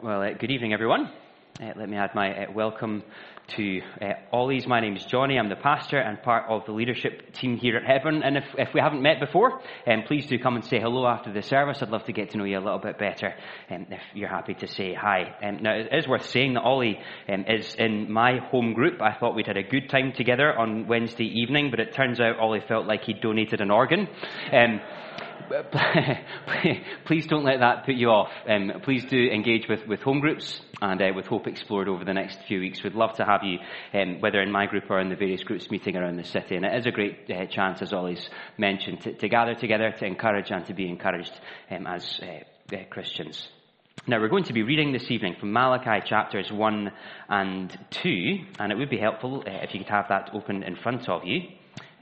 Well, uh, good evening, everyone. Uh, let me add my uh, welcome to uh, Ollie's. My name is Johnny. I'm the pastor and part of the leadership team here at Hebron. And if, if we haven't met before, um, please do come and say hello after the service. I'd love to get to know you a little bit better um, if you're happy to say hi. Um, now, it is worth saying that Ollie um, is in my home group. I thought we'd had a good time together on Wednesday evening, but it turns out Ollie felt like he donated an organ. Um, please don't let that put you off. Um, please do engage with, with home groups and uh, with Hope Explored over the next few weeks. We'd love to have you, um, whether in my group or in the various groups meeting around the city. And it is a great uh, chance, as always mentioned, to, to, gather together, to encourage and to be encouraged um, as uh, uh Christians. Now, we're going to be reading this evening from Malachi chapters 1 and 2, and it would be helpful uh, if you could have that open in front of you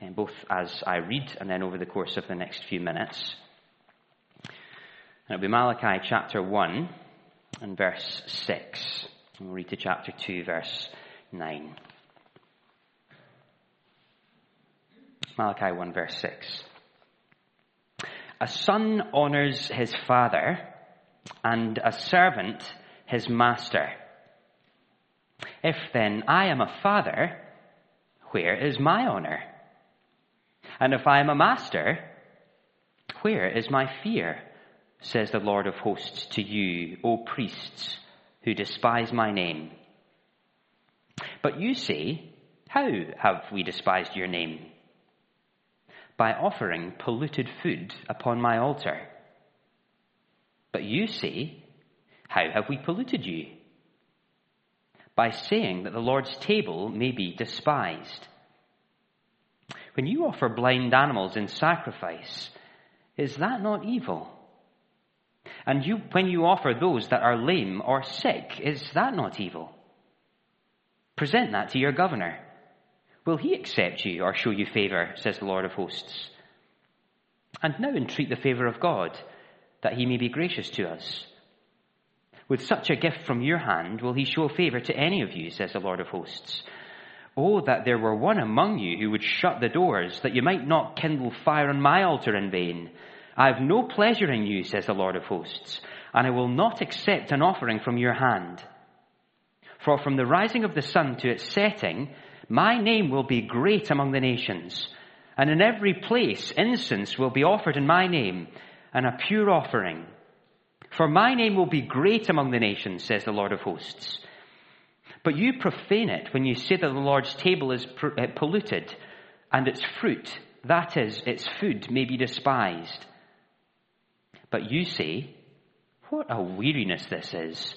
um, both as I read and then over the course of the next few minutes. And it'll be Malachi chapter 1 and verse 6. And we'll read to chapter 2, verse 9. Malachi 1, verse 6. A son honors his father, and a servant his master. If then I am a father, where is my honor? And if I am a master, where is my fear? Says the Lord of hosts to you, O priests who despise my name. But you say, How have we despised your name? By offering polluted food upon my altar. But you say, How have we polluted you? By saying that the Lord's table may be despised. When you offer blind animals in sacrifice, is that not evil? And you, when you offer those that are lame or sick, is that not evil? Present that to your governor. Will he accept you or show you favor, says the Lord of hosts? And now entreat the favor of God, that he may be gracious to us. With such a gift from your hand, will he show favor to any of you, says the Lord of hosts? Oh, that there were one among you who would shut the doors, that you might not kindle fire on my altar in vain. I have no pleasure in you, says the Lord of hosts, and I will not accept an offering from your hand. For from the rising of the sun to its setting, my name will be great among the nations, and in every place incense will be offered in my name, and a pure offering. For my name will be great among the nations, says the Lord of hosts. But you profane it when you say that the Lord's table is uh, polluted and its fruit, that is, its food, may be despised. But you say, What a weariness this is!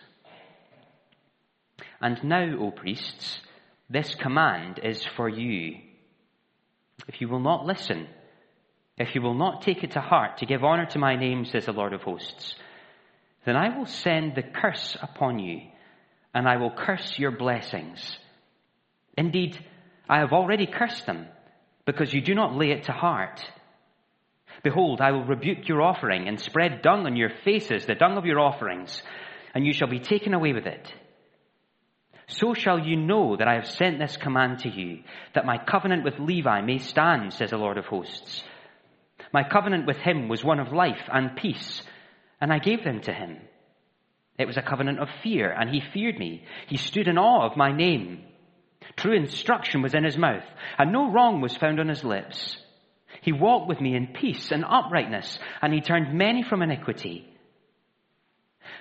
And now, O priests, this command is for you. If you will not listen, if you will not take it to heart to give honor to my name, says the Lord of hosts, then I will send the curse upon you and I will curse your blessings. Indeed, I have already cursed them, because you do not lay it to heart. Behold, I will rebuke your offering and spread dung on your faces, the dung of your offerings, and you shall be taken away with it. So shall you know that I have sent this command to you, that my covenant with Levi may stand, says the Lord of hosts. My covenant with him was one of life and peace, and I gave them to him. It was a covenant of fear, and he feared me. He stood in awe of my name. True instruction was in his mouth, and no wrong was found on his lips. He walked with me in peace and uprightness, and he turned many from iniquity.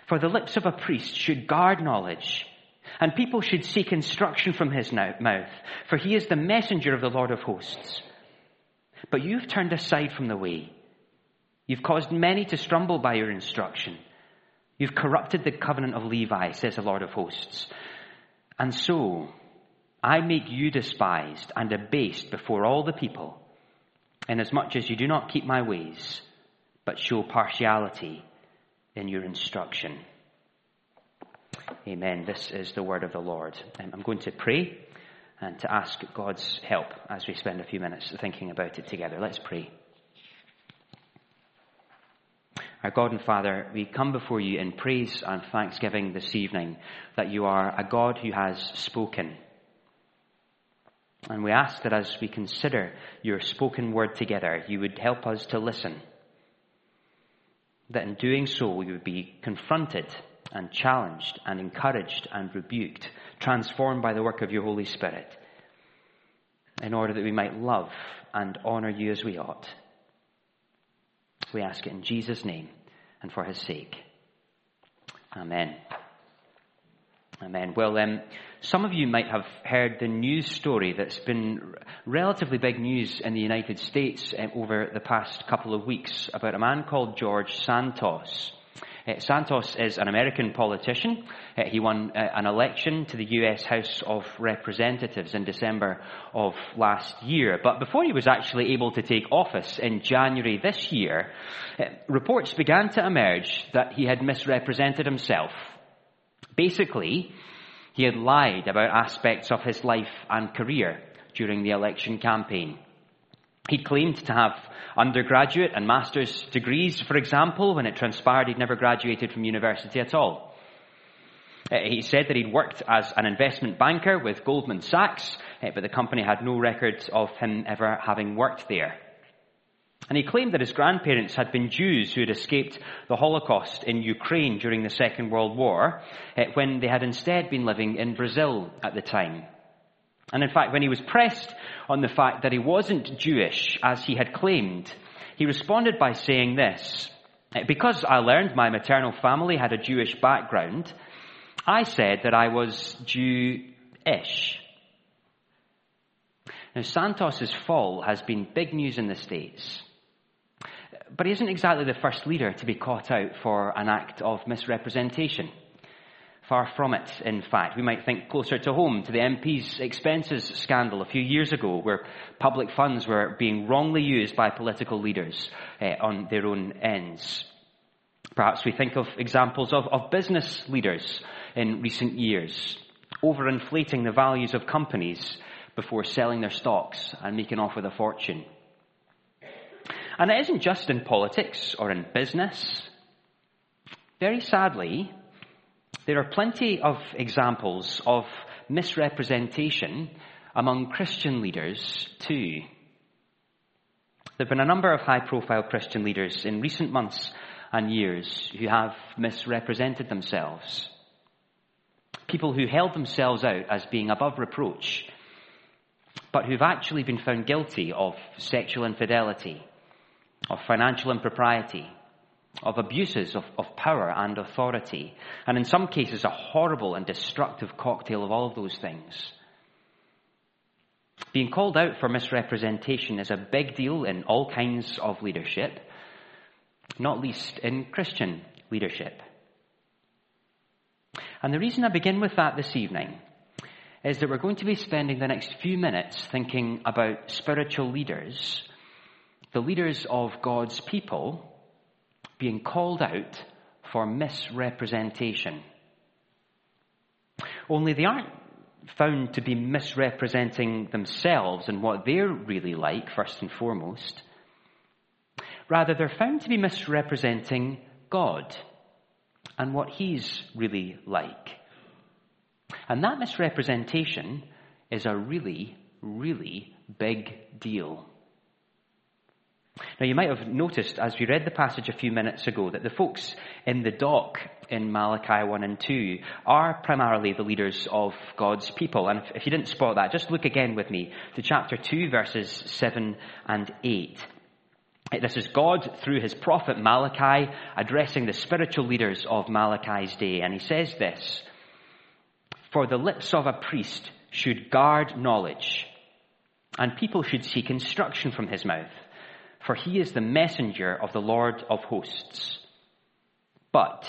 For the lips of a priest should guard knowledge, and people should seek instruction from his mouth, for he is the messenger of the Lord of hosts. But you've turned aside from the way. You've caused many to stumble by your instruction. You've corrupted the covenant of Levi, says the Lord of hosts. And so, I make you despised and abased before all the people, inasmuch as you do not keep my ways, but show partiality in your instruction. Amen. This is the word of the Lord. Um, I'm going to pray and to ask God's help as we spend a few minutes thinking about it together. Let's pray. Our God and Father, we come before you in praise and thanksgiving this evening that you are a God who has spoken. And we ask that as we consider your spoken word together, you would help us to listen. That in doing so, we would be confronted and challenged and encouraged and rebuked, transformed by the work of your Holy Spirit, in order that we might love and honor you as we ought. We ask it in Jesus' name and for his sake. Amen. Amen. Well, um, some of you might have heard the news story that's been relatively big news in the United States um, over the past couple of weeks about a man called George Santos. Uh, Santos is an American politician. Uh, he won uh, an election to the US House of Representatives in December of last year. But before he was actually able to take office in January this year, reports began to emerge that he had misrepresented himself. Basically, he had lied about aspects of his life and career during the election campaign. He claimed to have undergraduate and master's degrees, for example, when it transpired he'd never graduated from university at all. Uh, he said that he'd worked as an investment banker with Goldman Sachs, uh, but the company had no records of him ever having worked there. And he claimed that his grandparents had been Jews who had escaped the Holocaust in Ukraine during the Second World War, uh, when they had instead been living in Brazil at the time. And in fact, when he was pressed on the fact that he wasn't Jewish as he had claimed, he responded by saying this Because I learned my maternal family had a Jewish background, I said that I was Jewish. Now, Santos's fall has been big news in the States. But he isn't exactly the first leader to be caught out for an act of misrepresentation. Far from it, in fact. We might think closer to home to the MP's expenses scandal a few years ago, where public funds were being wrongly used by political leaders uh, on their own ends. Perhaps we think of examples of, of business leaders in recent years, overinflating the values of companies before selling their stocks and making off with a fortune. And it isn't just in politics or in business. Very sadly, there are plenty of examples of misrepresentation among Christian leaders too. There have been a number of high profile Christian leaders in recent months and years who have misrepresented themselves. People who held themselves out as being above reproach, but who've actually been found guilty of sexual infidelity, of financial impropriety, of abuses of, of power and authority, and in some cases, a horrible and destructive cocktail of all of those things. Being called out for misrepresentation is a big deal in all kinds of leadership, not least in Christian leadership. And the reason I begin with that this evening is that we're going to be spending the next few minutes thinking about spiritual leaders, the leaders of God's people, being called out for misrepresentation. Only they aren't found to be misrepresenting themselves and what they're really like, first and foremost. Rather, they're found to be misrepresenting God and what He's really like. And that misrepresentation is a really, really big deal. Now, you might have noticed as we read the passage a few minutes ago that the folks in the dock in Malachi 1 and 2 are primarily the leaders of God's people. And if, you didn't spot that, just look again with me to chapter 2, verses 7 and 8. This is God, through his prophet Malachi, addressing the spiritual leaders of Malachi's day. And he says this For the lips of a priest should guard knowledge, and people should seek instruction from his mouth for he is the messenger of the Lord of hosts. But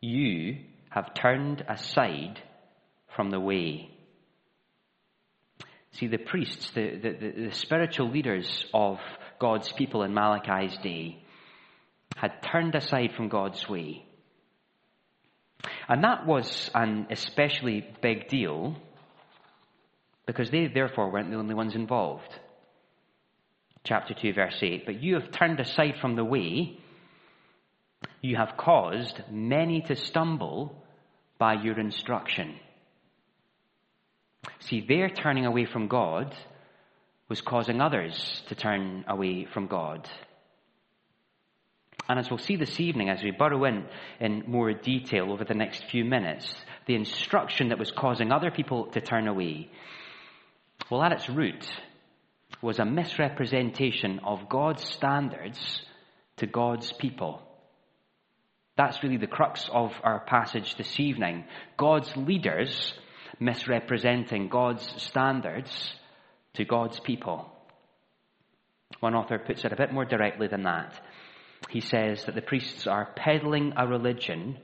you have turned aside from the way. See, the priests, the, the, the, spiritual leaders of God's people in Malachi's day, had turned aside from God's way. And that was an especially big deal because they therefore weren't the only ones involved. Chapter 2, verse 8. But you have turned aside from the way, you have caused many to stumble by your instruction. See, their turning away from God was causing others to turn away from God. And as we'll see this evening, as we burrow in in more detail over the next few minutes, the instruction that was causing other people to turn away, well, at its root was a misrepresentation of God's standards to God's people. That's really the crux of our passage this evening. God's leaders misrepresenting God's standards to God's people. One author puts it a bit more directly than that. He says that the priests are peddling a religion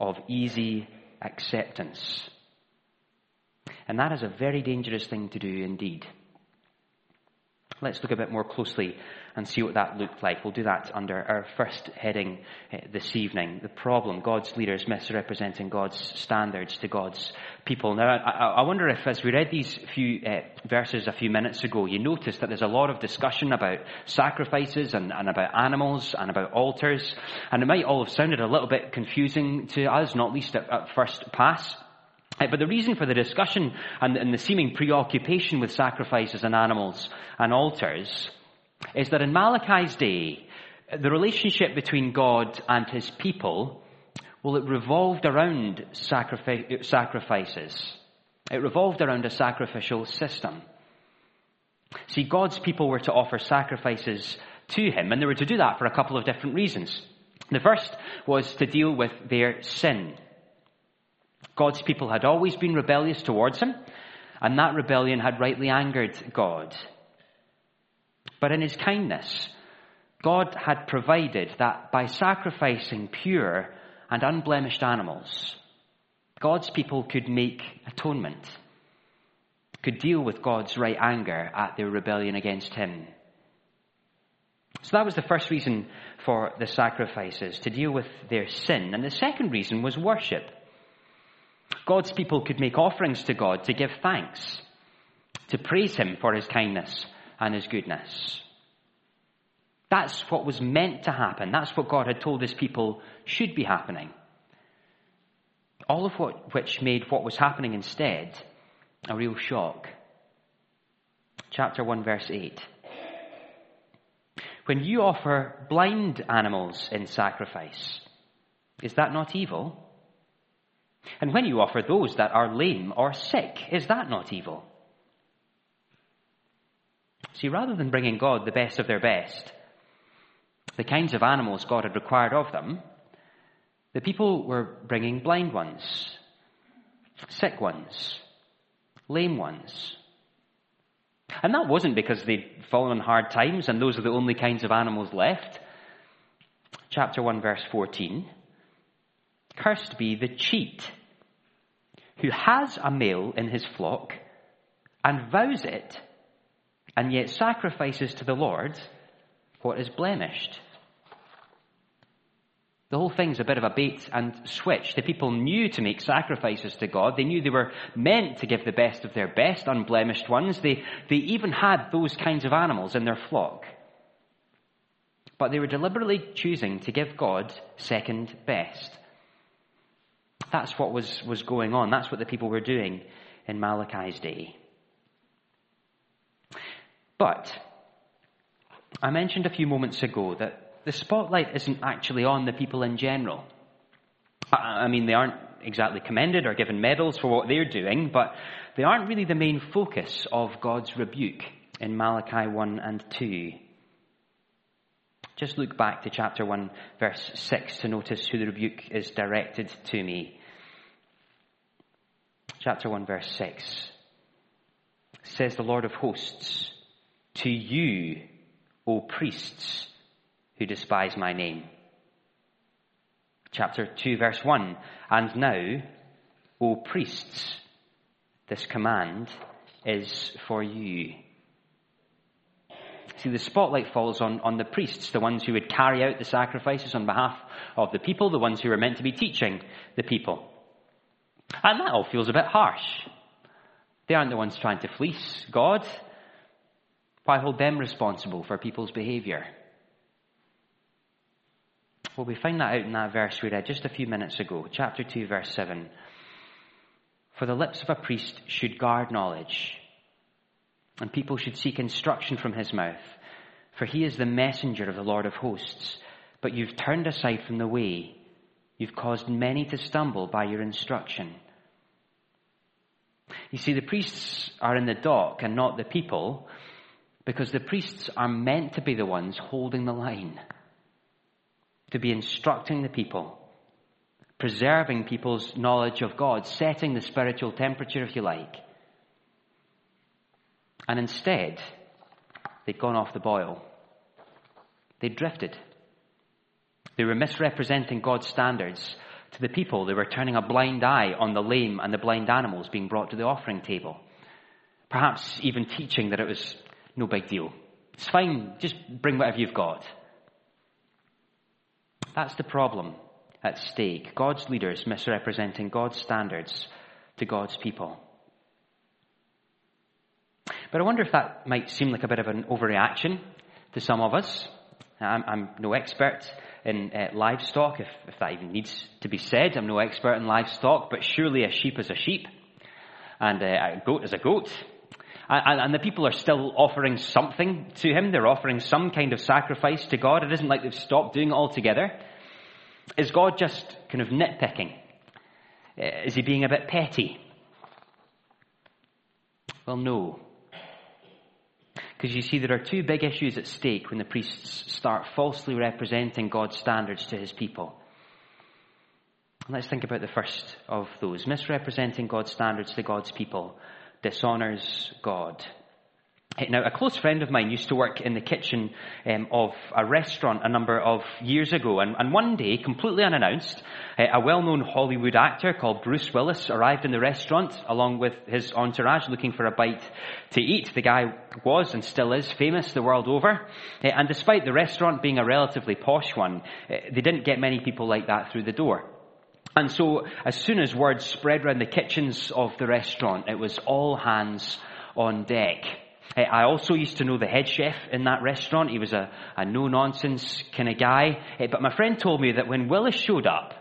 of easy acceptance. And that is a very dangerous thing to do indeed. Let's look a bit more closely and see what that looked like. We'll do that under our first heading uh, this evening. The problem, God's leaders misrepresenting God's standards to God's people. Now, I, wonder if as we read these few uh, verses a few minutes ago, you noticed that there's a lot of discussion about sacrifices and, about animals and about altars. And it might all have sounded a little bit confusing to us, not least at first pass. But the reason for the discussion and the seeming preoccupation with sacrifices and animals and altars is that in Malachi's day, the relationship between God and his people, well, it revolved around sacrifices. It revolved around a sacrificial system. See, God's people were to offer sacrifices to him, and they were to do that for a couple of different reasons. The first was to deal with their sin. God's people had always been rebellious towards him, and that rebellion had rightly angered God. But in his kindness, God had provided that by sacrificing pure and unblemished animals, God's people could make atonement, could deal with God's right anger at their rebellion against him. So that was the first reason for the sacrifices, to deal with their sin. And the second reason was worship. God's people could make offerings to God to give thanks, to praise Him for His kindness and His goodness. That's what was meant to happen. That's what God had told His people should be happening. All of what, which made what was happening instead a real shock. Chapter 1, verse 8. When you offer blind animals in sacrifice, is that not evil? And when you offer those that are lame or sick, is that not evil? See, rather than bringing God the best of their best, the kinds of animals God had required of them, the people were bringing blind ones, sick ones, lame ones. And that wasn't because they'd fallen on hard times and those are the only kinds of animals left. Chapter 1, verse 14. Cursed be the cheat who has a male in his flock and vows it and yet sacrifices to the Lord what is blemished. The whole thing's a bit of a bait and switch. The people knew to make sacrifices to God. They knew they were meant to give the best of their best, unblemished ones. They, they even had those kinds of animals in their flock. But they were deliberately choosing to give God second best. That's what was, was going on. That's what the people were doing in Malachi's day. But I mentioned a few moments ago that the spotlight isn't actually on the people in general. I mean, they aren't exactly commended or given medals for what they're doing, but they aren't really the main focus of God's rebuke in Malachi 1 and 2. Just look back to chapter 1, verse 6 to notice who the rebuke is directed to me. Chapter 1, verse 6 says the Lord of hosts, To you, O priests, who despise my name. Chapter 2, verse 1 And now, O priests, this command is for you. See, the spotlight falls on, on the priests, the ones who would carry out the sacrifices on behalf of the people, the ones who were meant to be teaching the people. And that all feels a bit harsh. They aren't the ones trying to fleece God. Why hold them responsible for people's behavior? Well, we find that out in that verse we read just a few minutes ago, chapter 2, verse 7. For the lips of a priest should guard knowledge, and people should seek instruction from his mouth, for he is the messenger of the Lord of hosts. But you've turned aside from the way, you've caused many to stumble by your instruction. You see, the priests are in the dock and not the people, because the priests are meant to be the ones holding the line, to be instructing the people, preserving people's knowledge of God, setting the spiritual temperature, if you like. And instead, they'd gone off the boil. They drifted. They were misrepresenting God's standards to the people. They were turning a blind eye on the lame and the blind animals being brought to the offering table. Perhaps even teaching that it was no big deal. It's fine, just bring whatever you've got. That's the problem at stake. God's leaders misrepresenting God's standards to God's people. But I wonder if that might seem like a bit of an overreaction to some of us. I'm, I'm no expert in uh, livestock, if, if that even needs to be said. I'm no expert in livestock, but surely a sheep is a sheep, and uh, a goat is a goat. And, and, the people are still offering something to him. They're offering some kind of sacrifice to God. It isn't like they've stopped doing it altogether. Is God just kind of nitpicking? Uh, is he being a bit petty? Well, no. Because you see, there are two big issues at stake when the priests start falsely representing God's standards to his people. Let's think about the first of those. Misrepresenting God's standards to God's people dishonors God. Now, a close friend of mine used to work in the kitchen um, of a restaurant a number of years ago, and, and one day, completely unannounced, uh, a well-known Hollywood actor called Bruce Willis arrived in the restaurant along with his entourage looking for a bite to eat. The guy was and still is famous the world over, uh, and despite the restaurant being a relatively posh one, uh, they didn't get many people like that through the door. And so, as soon as word spread around the kitchens of the restaurant, it was all hands on deck. Eh, I also used to know the head chef in that restaurant. He was a, a no-nonsense kind of guy. Eh, but my friend told me that when Willis showed up,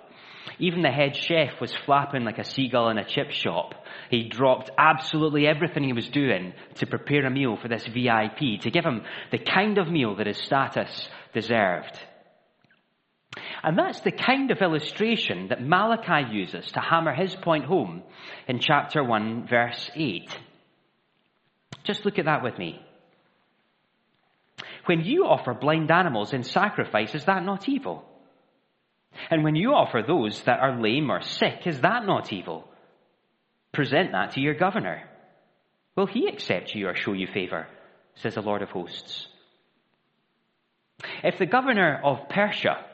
even the head chef was flapping like a seagull in a chip shop. He dropped absolutely everything he was doing to prepare a meal for this VIP, to give him the kind of meal that his status deserved. And that's the kind of illustration that Malachi uses to hammer his point home in chapter 1, verse 8. Just look at that with me. When you offer blind animals in sacrifice, is that not evil? And when you offer those that are lame or sick, is that not evil? Present that to your governor. Will he accept you or show you favor? Says the Lord of hosts. If the governor of Persia,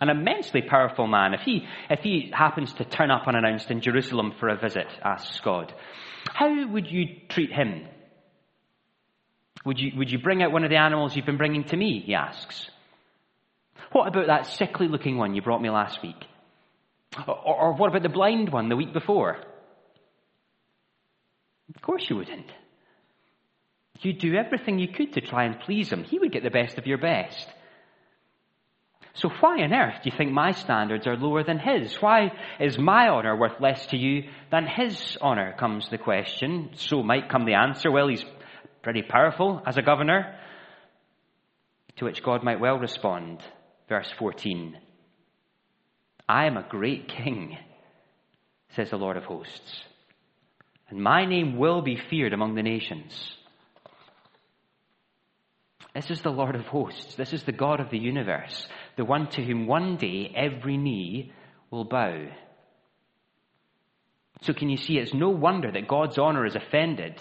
an immensely powerful man, if he, if he happens to turn up unannounced in Jerusalem for a visit, asks God, how would you treat him? Would you, would you bring out one of the animals you've been bringing to me? He asks. What about that sickly looking one you brought me last week? Or, or what about the blind one the week before? Of course you wouldn't. You'd do everything you could to try and please him. He would get the best of your best. So why on earth do you think my standards are lower than his? Why is my honour worth less to you than his honour, comes the question. So might come the answer, well, he's pretty powerful as a governor. To which God might well respond, verse 14 I am a great king, says the Lord of hosts, and my name will be feared among the nations. This is the Lord of hosts. This is the God of the universe, the one to whom one day every knee will bow. So, can you see? It's no wonder that God's honor is offended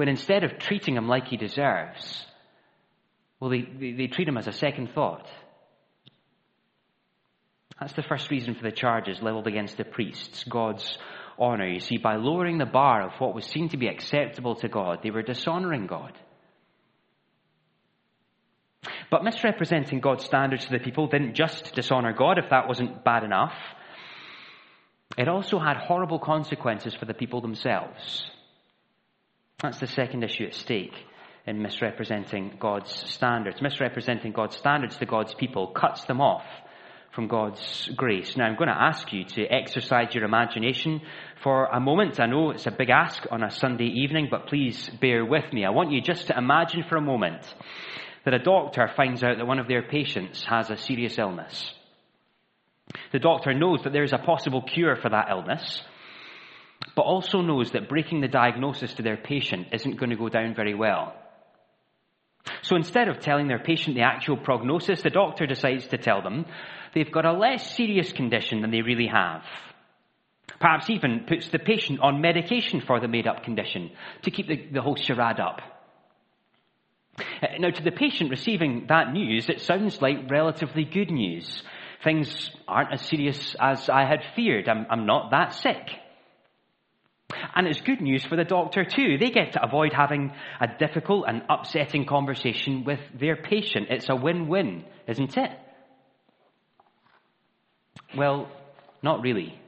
when instead of treating him like he deserves, well, they, they, they treat him as a second thought. That's the first reason for the charges leveled against the priests, God's honor. You see, by lowering the bar of what was seen to be acceptable to God, they were dishonoring God. But misrepresenting God's standards to the people didn't just dishonor God, if that wasn't bad enough. it also had horrible consequences for the people themselves. That's the second issue at stake in misrepresenting God's standards. Misrepresenting God's standards to God's people cuts them off from God's grace. Now, I'm going to ask you to exercise your imagination for a moment. I know it's a big ask on a Sunday evening, but please bear with me. I want you just to imagine for a moment that a doctor finds out that one of their patients has a serious illness. The doctor knows that there is a possible cure for that illness, but also knows that breaking the diagnosis to their patient isn't going to go down very well. So instead of telling their patient the actual prognosis, the doctor decides to tell them they've got a less serious condition than they really have. Perhaps even puts the patient on medication for the made up condition to keep the, the whole charade up. Now, to the patient receiving that news, it sounds like relatively good news. Things aren't as serious as I had feared. I'm, I'm not that sick. And it's good news for the doctor too. They get to avoid having a difficult and upsetting conversation with their patient. It's a win-win, isn't it? Well, not really.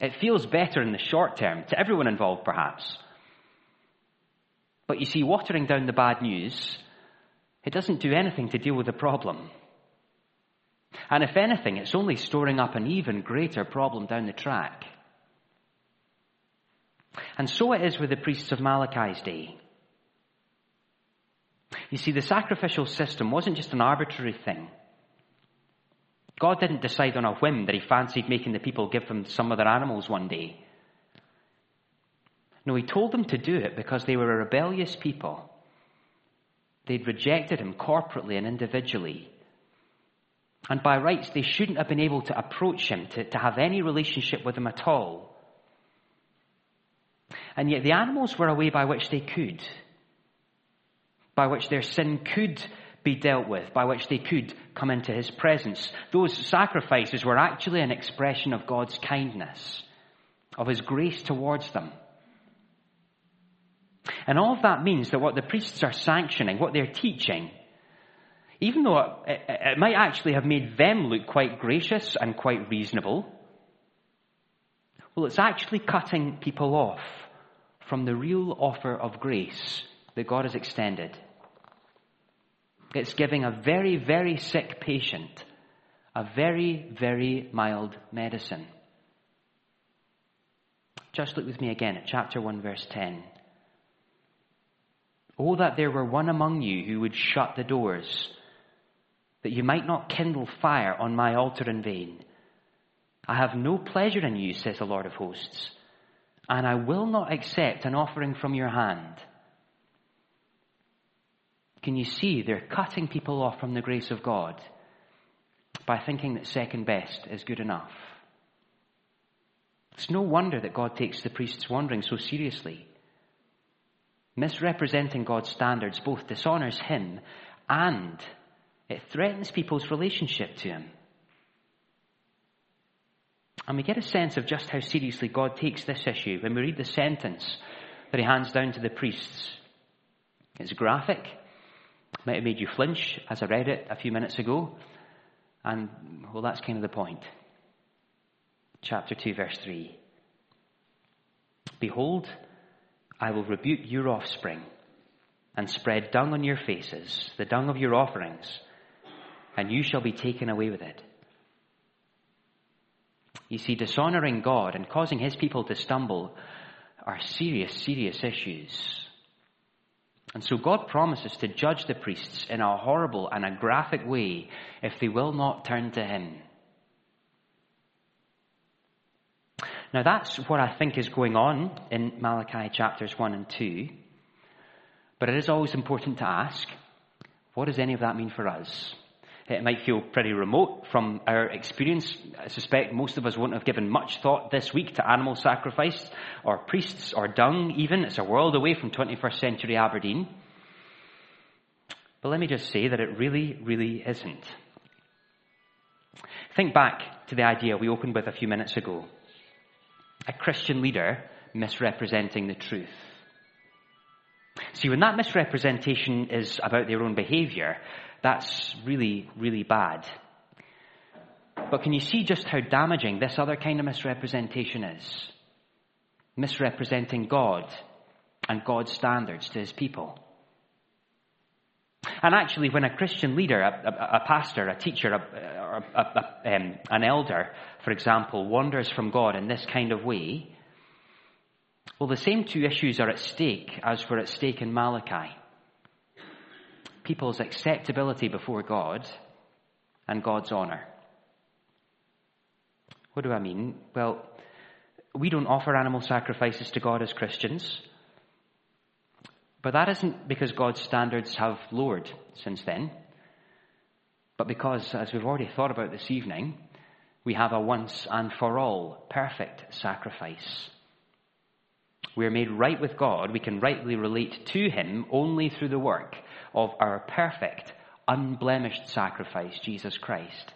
It feels better in the short term, to everyone involved perhaps. But you see, watering down the bad news, it doesn't do anything to deal with the problem. And if anything, it's only storing up an even greater problem down the track. And so it is with the priests of Malachi's day. You see, the sacrificial system wasn't just an arbitrary thing. God didn't decide on a whim that he fancied making the people give them some of their animals one day. No, he told them to do it because they were a rebellious people. They'd rejected him corporately and individually. And by rights, they shouldn't have been able to approach him, to, to have any relationship with him at all. And yet the animals were a way by which they could, by which their sin could be dealt with, by which they could come into his presence. Those sacrifices were actually an expression of God's kindness, of his grace towards them. And all of that means that what the priests are sanctioning, what they're teaching, even though it, it, might actually have made them look quite gracious and quite reasonable, well, it's actually cutting people off from the real offer of grace that God has extended. It's giving a very, very sick patient a very, very mild medicine. Just look with me again at chapter 1, verse 10. Oh, that there were one among you who would shut the doors, that you might not kindle fire on my altar in vain. I have no pleasure in you, says the Lord of hosts, and I will not accept an offering from your hand. Can you see they're cutting people off from the grace of God by thinking that second best is good enough? It's no wonder that God takes the priest's wandering so seriously. Misrepresenting God's standards both dishonors Him and it threatens people's relationship to Him. And we get a sense of just how seriously God takes this issue when we read the sentence that He hands down to the priests. It's graphic. It Might have made you flinch as I read it a few minutes ago. And, well, that's kind of the point. Chapter 2, verse 3. Behold, I will rebuke your offspring and spread dung on your faces, the dung of your offerings, and you shall be taken away with it. You see, dishonoring God and causing his people to stumble are serious, serious issues. And so God promises to judge the priests in a horrible and a graphic way if they will not turn to him. Now, that's what I think is going on in Malachi chapters 1 and 2. But it is always important to ask what does any of that mean for us? It might feel pretty remote from our experience. I suspect most of us won't have given much thought this week to animal sacrifice or priests or dung, even. It's a world away from 21st century Aberdeen. But let me just say that it really, really isn't. Think back to the idea we opened with a few minutes ago a Christian leader misrepresenting the truth. See, when that misrepresentation is about their own behavior, that's really, really bad. But can you see just how damaging this other kind of misrepresentation is? Misrepresenting God and God's standards to his people. And actually, when a Christian leader, a, a, a pastor, a teacher, a, um, an elder, for example, wanders from God in this kind of way, well, the same two issues are at stake as were at stake in Malachi people's acceptability before God and God's honor. What do I mean? Well, we don't offer animal sacrifices to God as Christians. But that isn't because God's standards have lowered since then, but because, as we've already thought about this evening, we have a once and for all perfect sacrifice. We are made right with God. We can rightly relate to Him only through the work of our perfect, unblemished sacrifice, Jesus Christ.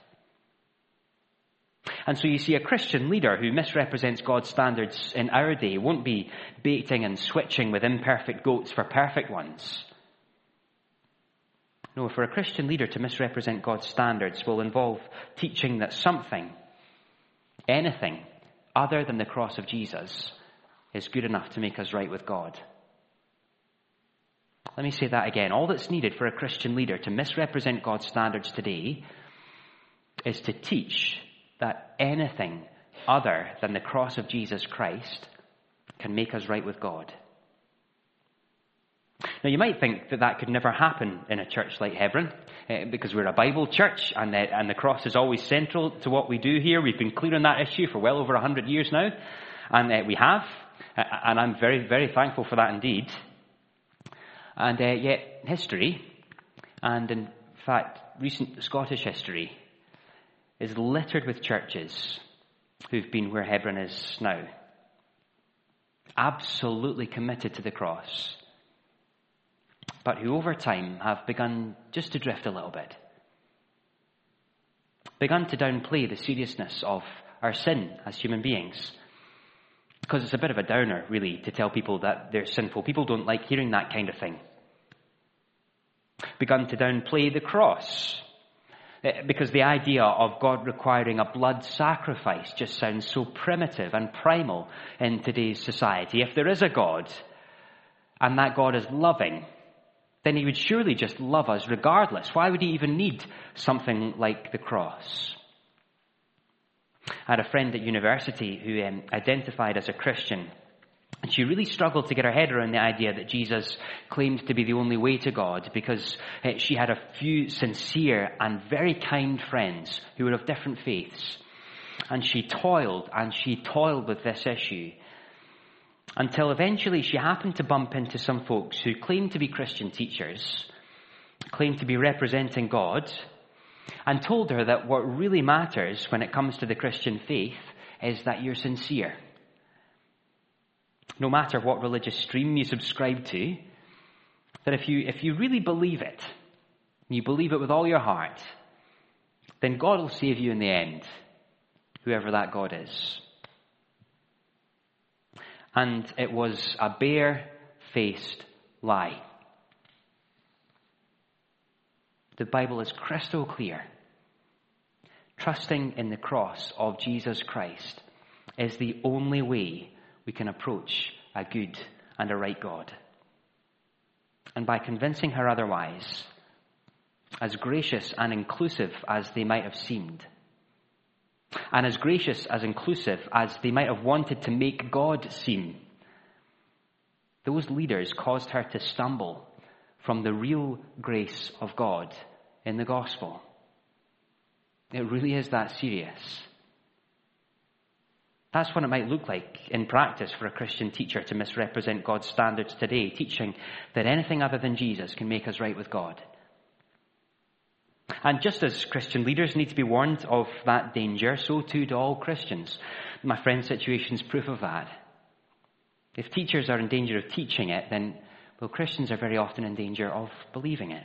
And so you see, a Christian leader who misrepresents God's standards in our day won't be baiting and switching with imperfect goats for perfect ones. No, for a Christian leader to misrepresent God's standards will involve teaching that something, anything, other than the cross of Jesus is good enough to make us right with God. Let me say that again. All that's needed for a Christian leader to misrepresent God's standards today is to teach that anything other than the cross of Jesus Christ can make us right with God. Now, you might think that that could never happen in a church like Hebron, uh, because we're a Bible church and, the cross is always central to what we do here. We've been clear on that issue for well over 100 years now, and uh, we have, and I'm very, very thankful for that indeed. And uh, yet, history, and in fact, recent Scottish history, is littered with churches who've been where Hebron is now. Absolutely committed to the cross. But who over time have begun just to drift a little bit. Begun to downplay the seriousness of our sin as human beings. Because it's a bit of a downer, really, to tell people that they're sinful. People don't like hearing that kind of thing. Begun to downplay the cross Eh, because the idea of God requiring a blood sacrifice just sounds so primitive and primal in today's society. If there is a God, and that God is loving, then he would surely just love us regardless. Why would he even need something like the cross? I had a friend at university who um, identified as a Christian and she really struggled to get her head around the idea that Jesus claimed to be the only way to God because eh, she had a few sincere and very kind friends who were of different faiths. And she toiled and she toiled with this issue until eventually she happened to bump into some folks who claimed to be Christian teachers, claimed to be representing God, and told her that what really matters when it comes to the Christian faith is that you're sincere no matter what religious stream you subscribe to, that if you, if you really believe it, you believe it with all your heart, then God will save you in the end, whoever that God is. And it was a bare faced lie. The Bible is crystal clear. Trusting in the cross of Jesus Christ is the only way we can approach a good and a right God. And by convincing her otherwise, as gracious and inclusive as they might have seemed, and as gracious as inclusive as they might have wanted to make God seem, those leaders caused her to stumble from the real grace of God in the gospel. It really is that serious. That's what it might look like in practice for a Christian teacher to misrepresent God's standards today, teaching that anything other than Jesus can make us right with God. And just as Christian leaders need to be warned of that danger, so too do all Christians. My friend's situation is proof of that. If teachers are in danger of teaching it, then, well, Christians are very often in danger of believing it.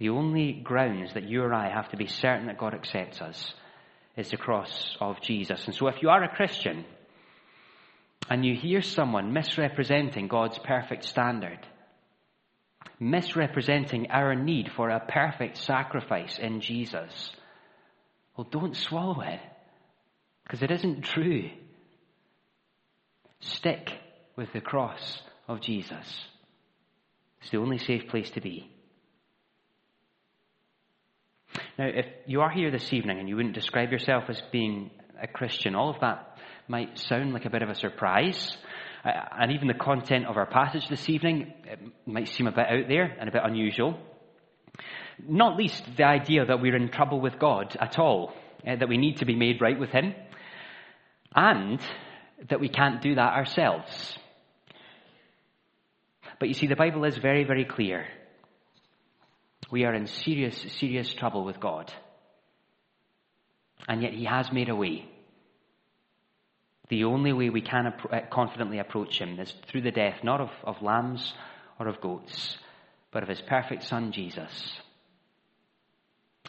The only grounds that you or I have to be certain that God accepts us is the cross of Jesus. And so if you are a Christian and you hear someone misrepresenting God's perfect standard, misrepresenting our need for a perfect sacrifice in Jesus, Well, don't swallow it because it isn't true. Stick with the cross of Jesus. It's the only safe place to be. Now, if you are here this evening and you wouldn't describe yourself as being a Christian, all of that might sound like a bit of a surprise. Uh, and even the content of our passage this evening might seem a bit out there and a bit unusual. Not least the idea that we're in trouble with God at all, uh, that we need to be made right with Him, and that we can't do that ourselves. But you see, the Bible is very, very clear. We are in serious, serious trouble with God. And yet He has made a way. The only way we can uh, confidently approach Him is through the death, not of, of lambs or of goats, but of His perfect Son, Jesus.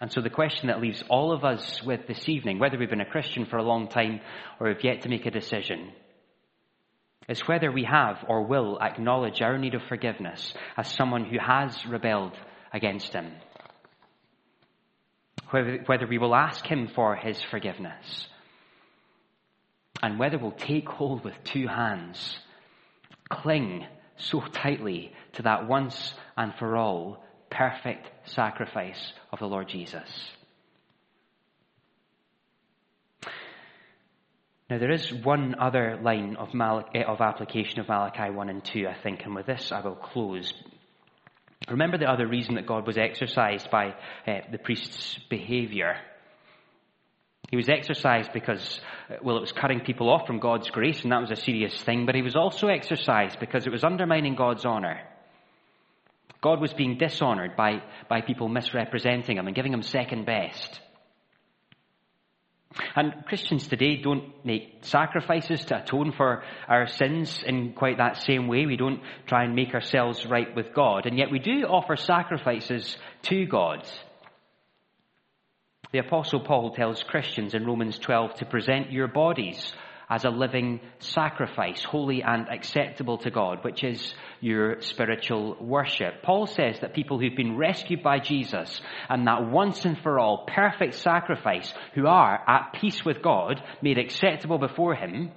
And so the question that leaves all of us with this evening, whether we've been a Christian for a long time or have yet to make a decision, is whether we have or will acknowledge our need of forgiveness as someone who has rebelled against him. Whether, whether we will ask him for his forgiveness. And whether we'll take hold with two hands, cling so tightly to that once and for all perfect sacrifice of the Lord Jesus. Now, there is one other line of, Mal- eh, of application of Malachi 1 and 2, I think, and with this I will close. Remember the other reason that God was exercised by uh, the priest's behavior. He was exercised because, eh, well, it was cutting people off from God's grace, and that was a serious thing, but he was also exercised because it was undermining God's honor. God was being dishonored by, by people misrepresenting him and giving him second best. And Christians today don't make sacrifices to atone for our sins in quite that same way. We don't try and make ourselves right with God. And yet we do offer sacrifices to God. The apostle Paul tells Christians in Romans 12 to present your bodies as a living sacrifice, holy and acceptable to God, which is your spiritual worship. Paul says that people who've been rescued by Jesus and that once and for all perfect sacrifice, who are at peace with God, made acceptable before Him,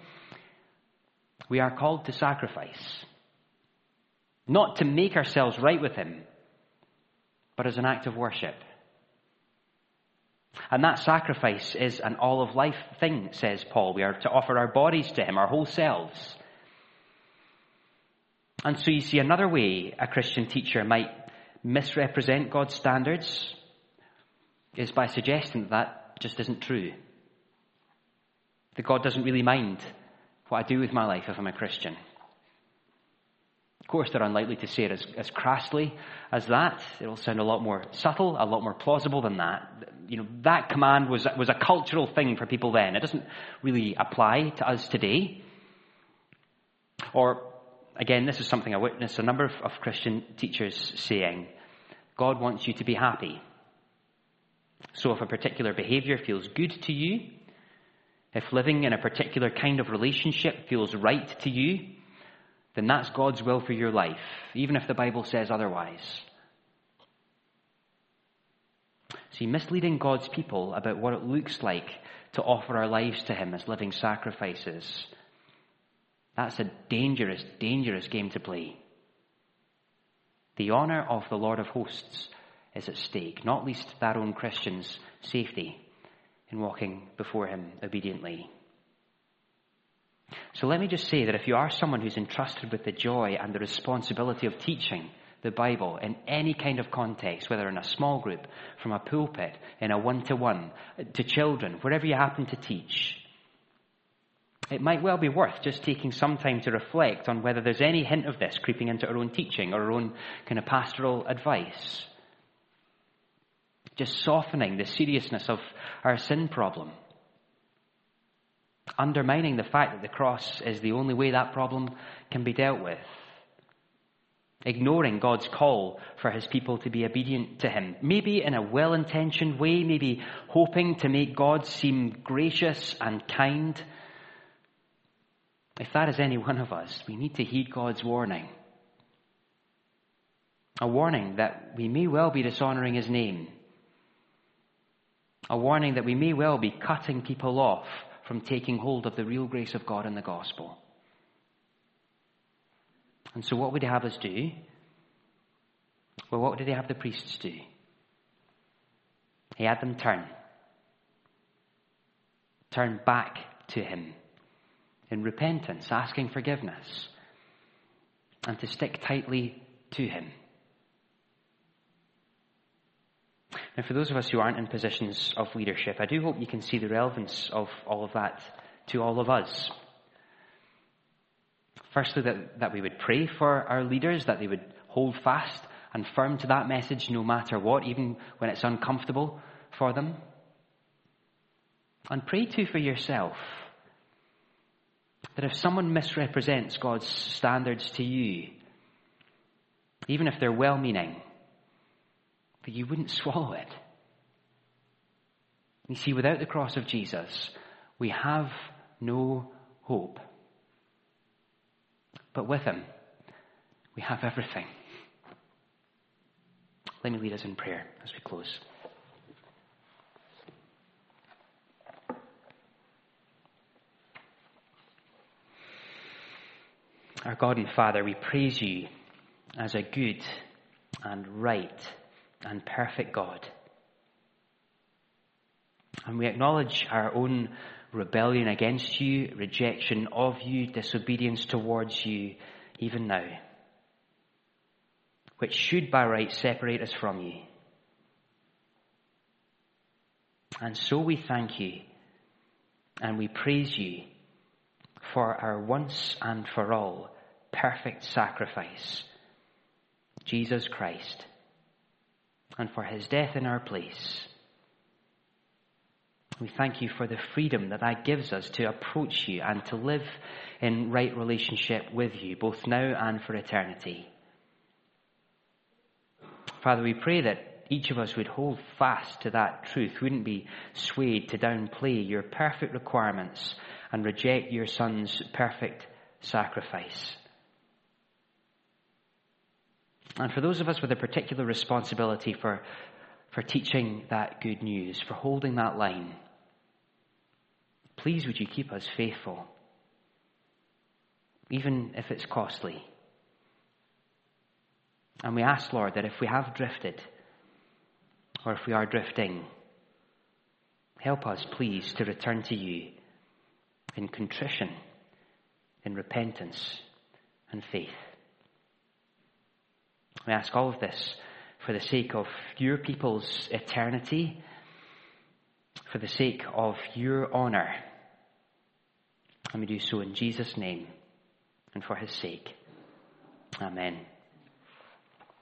we are called to sacrifice. Not to make ourselves right with Him, but as an act of worship. And that sacrifice is an all of life thing, says Paul. We are to offer our bodies to Him, our whole selves. And so you see another way a Christian teacher might misrepresent God's standards is by suggesting that, that just isn't true. That God doesn't really mind what I do with my life if I'm a Christian. Of course, they're unlikely to say it as, as crassly as that. It'll sound a lot more subtle, a lot more plausible than that. You know, that command was, was a cultural thing for people then. It doesn't really apply to us today. Or, again, this is something I witnessed a number of, of Christian teachers saying. God wants you to be happy. So if a particular behavior feels good to you, if living in a particular kind of relationship feels right to you, then that's God's will for your life, even if the Bible says otherwise. See, misleading God's people about what it looks like to offer our lives to Him as living sacrifices, that's a dangerous, dangerous game to play. The honour of the Lord of hosts is at stake, not least their own Christians' safety in walking before Him obediently. So let me just say that if you are someone who's entrusted with the joy and the responsibility of teaching the Bible in any kind of context, whether in a small group, from a pulpit, in a one to one, to children, wherever you happen to teach, it might well be worth just taking some time to reflect on whether there's any hint of this creeping into our own teaching or our own kind of pastoral advice. Just softening the seriousness of our sin problem undermining the fact that the cross is the only way that problem can be dealt with. Ignoring God's call for his people to be obedient to him. Maybe in a well intentioned way, maybe hoping to make God seem gracious and kind. If that is any one of us, we need to heed God's warning. A warning that we may well be dishonoring his name A warning that we may well be cutting people off from taking hold of the real grace of God and the gospel. And so, what would he have us do? Well, what did he have the priests do? He had them turn. Turn back to him in repentance, asking forgiveness, and to stick tightly to him. Now, for those of us who aren't in positions of leadership, I do hope you can see the relevance of all of that to all of us. Firstly, that, that we would pray for our leaders, that they would hold fast and firm to that message no matter what, even when it's uncomfortable for them. And pray too for yourself that if someone misrepresents God's standards to you, even if they're well meaning, that you wouldn't swallow it. You see, without the cross of Jesus, we have no hope. But with him, we have everything. Let me lead us in prayer as we close. Our God and Father, we praise you as a good and right and perfect God. And we acknowledge our own rebellion against you, rejection of you, disobedience towards you, even now, which should by right separate us from you. And so we thank you and we praise you for our once and for all perfect sacrifice, Jesus Christ, and for his death in our place. We thank you for the freedom that that gives us to approach you and to live in right relationship with you, both now and for eternity. Father, we pray that each of us would hold fast to that truth, wouldn't be swayed to downplay your perfect requirements and reject your Son's perfect sacrifice. And for those of us with a particular responsibility for, for teaching that good news, for holding that line, please would you keep us faithful, even if it's costly. And we ask, Lord, that if we have drifted, or if we are drifting, help us, please, to return to you in contrition, in repentance, and faith. We ask all of this for the sake of your people's eternity, for the sake of your honor. And we do so in Jesus' name and for his sake. Amen.